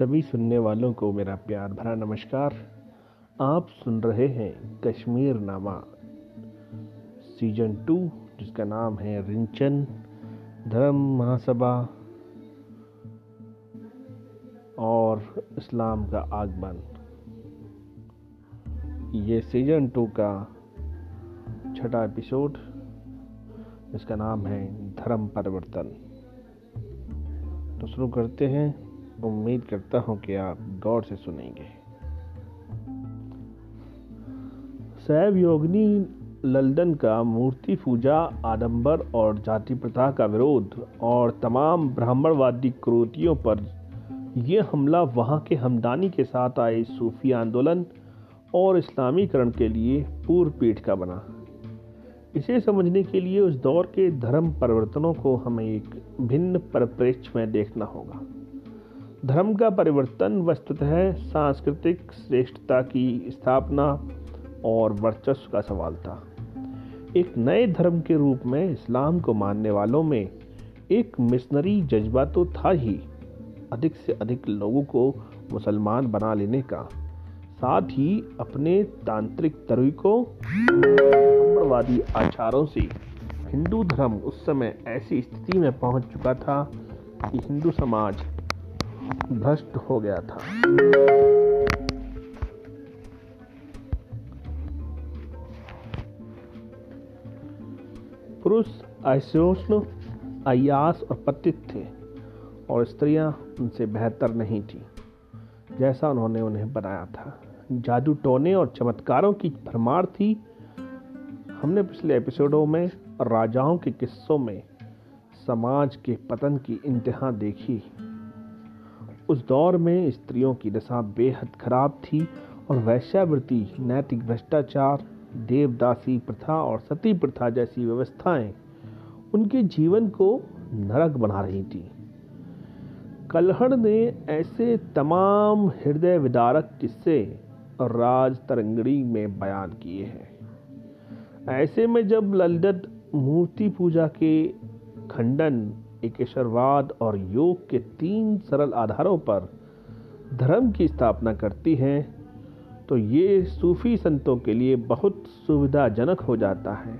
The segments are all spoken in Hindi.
सभी सुनने वालों को मेरा प्यार भरा नमस्कार। आप सुन रहे हैं कश्मीर नामा। सीज़न टू जिसका नाम है रिंचन, धर्म महासभा और इस्लाम का आगमन। ये सीज़न टू का छठा एपिसोड इसका नाम है धर्म परिवर्तन। तो शुरू करते हैं। उम्मीद करता हूँ कि आप गौर से सुनेंगे। सैव योगनी लल्दन का मूर्ति पूजा आडंबर और जाति प्रथा का विरोध और तमाम ब्राह्मणवादी क्रोतियों पर यह हमला वहाँ के हमदानी के साथ आए सूफी आंदोलन और इस्लामीकरण के लिए पूर्व पीठ का बना। इसे समझने के लिए उस दौर के धर्म परिवर्तनों को हमें एक भिन्न परिप्रेक्ष्य में देखना होगा। धर्म का परिवर्तन वस्तुतः सांस्कृतिक श्रेष्ठता की स्थापना और वर्चस्व का सवाल था। एक नए धर्म के रूप में इस्लाम को मानने वालों में एक मिशनरी जज्बा तो था ही, अधिक से अधिक लोगों को मुसलमान बना लेने का। साथ ही अपने तांत्रिक तरीकों, ब्राह्मणवादी आचारों से हिंदू धर्म उस समय ऐसी स्थिति में पहुँच चुका था कि हिंदू समाज भ्रष्ट हो गया था। पुरुष ऐशोष्ण अयास और पतित थे और स्त्रियाँ उनसे बेहतर नहीं थी, जैसा उन्होंने उन्हें बनाया था। जादू टोने और चमत्कारों की भरमार थी। हमने पिछले एपिसोडों में राजाओं के किस्सों में समाज के पतन की इंतहा देखी। उस दौर में स्त्रियों की दशा बेहद खराब थी और वैश्यावृत्ति, नैतिक भ्रष्टाचार, देवदासी प्रथा और सती प्रथा जैसी व्यवस्थाएँ उनके जीवन को नरक बना रही थी। कलहड़ ने ऐसे तमाम हृदय विदारक किस्से राज तरंगड़ी में बयान किए हैं। ऐसे में जब ललित मूर्ति पूजा के खंडन एकेश्वरवाद और योग के तीन सरल आधारों पर धर्म की स्थापना करती हैं तो ये सूफी संतों के लिए बहुत सुविधाजनक हो जाता है।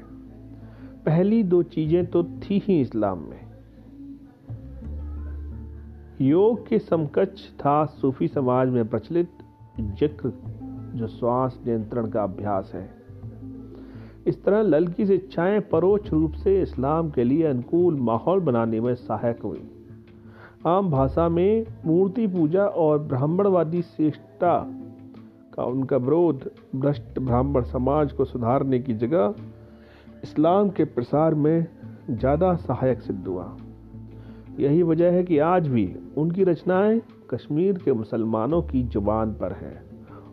पहली दो चीज़ें तो थी ही इस्लाम में। योग के समकक्ष था सूफी समाज में प्रचलित ज़िक्र, जो श्वास नियंत्रण का अभ्यास है। इस तरह लल की शिक्षाएँ परोक्ष रूप से इस्लाम के लिए अनुकूल माहौल बनाने में सहायक हुई। आम भाषा में मूर्ति पूजा और ब्राह्मणवादी श्रेष्ठता का उनका विरोध भ्रष्ट ब्राह्मण समाज को सुधारने की जगह इस्लाम के प्रसार में ज़्यादा सहायक सिद्ध हुआ। यही वजह है कि आज भी उनकी रचनाएँ कश्मीर के मुसलमानों की ज़ुबान पर हैं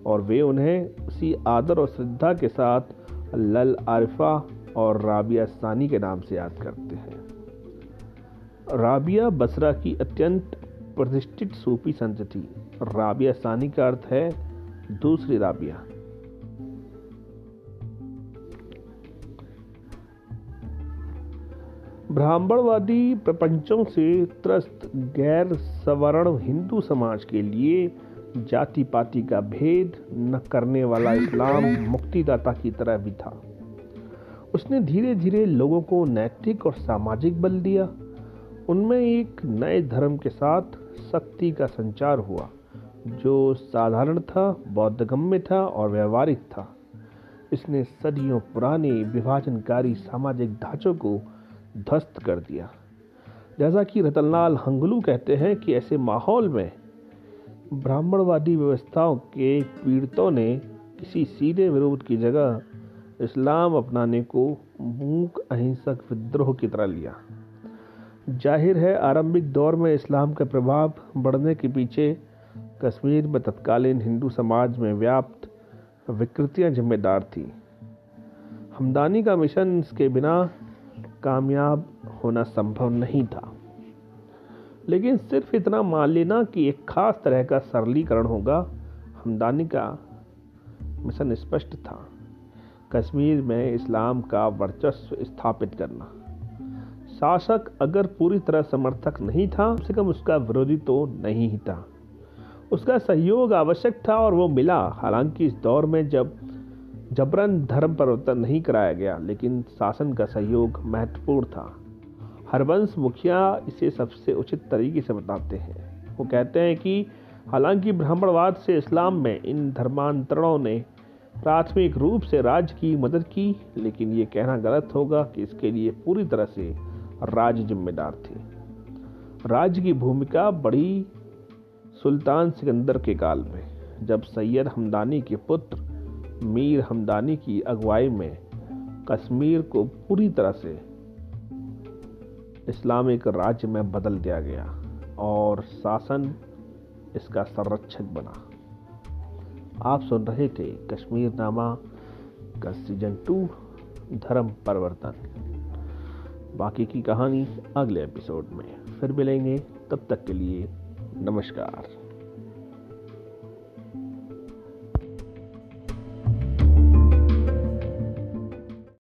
और वे उन्हें उसी आदर और श्रद्धा के साथ लल आरिफा और राबिया सानी के नाम से याद करते हैं। राबिया बसरा की अत्यंत प्रतिष्ठित सूफी संत थी राबिया सानी का अर्थ है दूसरी राबिया। ब्राह्मणवादी प्रपंचों से त्रस्त गैर सवर्ण हिंदू समाज के लिए जाति पाति का भेद न करने वाला इस्लाम मुक्तिदाता की तरह भी था। उसने धीरे धीरे लोगों को नैतिक और सामाजिक बल दिया। उनमें एक नए धर्म के साथ शक्ति का संचार हुआ, जो साधारण था, बौद्धगम्य था और व्यवहारिक था। इसने सदियों पुराने विभाजनकारी सामाजिक ढांचों को ध्वस्त कर दिया। जैसा कि रतनलाल हंगलू कहते हैं कि ऐसे माहौल में ब्राह्मणवादी व्यवस्थाओं के पीड़ितों ने किसी सीधे विरोध की जगह इस्लाम अपनाने को मूक, अहिंसक विद्रोह की तरह लिया। ज़ाहिर है, आरंभिक दौर में इस्लाम का प्रभाव बढ़ने के पीछे कश्मीर में तत्कालीन हिंदू समाज में व्याप्त विकृतियाँ जिम्मेदार थीं। हमदानी का मिशन इसके बिना कामयाब होना संभव नहीं था। लेकिन सिर्फ़ इतना मान लेना कि एक खास तरह का सरलीकरण होगा। हमदानी का मिशन स्पष्ट था। कश्मीर में इस्लाम का वर्चस्व स्थापित करना। शासक अगर पूरी तरह समर्थक नहीं था, कम से कम उसका विरोधी तो नहीं ही था। उसका सहयोग आवश्यक था और वो मिला। हालाँकि इस दौर में जब जबरन धर्म परिवर्तन नहीं कराया गया, लेकिन शासन का सहयोग महत्वपूर्ण था। हरवंश मुखिया इसे सबसे उचित तरीके से बताते हैं। वो कहते हैं कि, हालाँकि ब्राह्मणवाद से इस्लाम में इन धर्मांतरणों ने प्राथमिक रूप से राज्य की मदद की, लेकिन ये कहना गलत होगा कि इसके लिए पूरी तरह से राज्य जिम्मेदार थे। राज्य की भूमिका बड़ी सुल्तान सिकंदर के काल में, जब सैयद हमदानी के पुत्र मीर हमदानी की अगुवाई में कश्मीर को पूरी तरह से इस्लामिक राज्य में बदल दिया गया और शासन इसका संरक्षक बना। आप सुन रहे थे कश्मीर नामा का सीज़न टू धर्म परिवर्तन। बाकी की कहानी अगले एपिसोड में। फिर मिलेंगे, तब तक के लिए नमस्कार।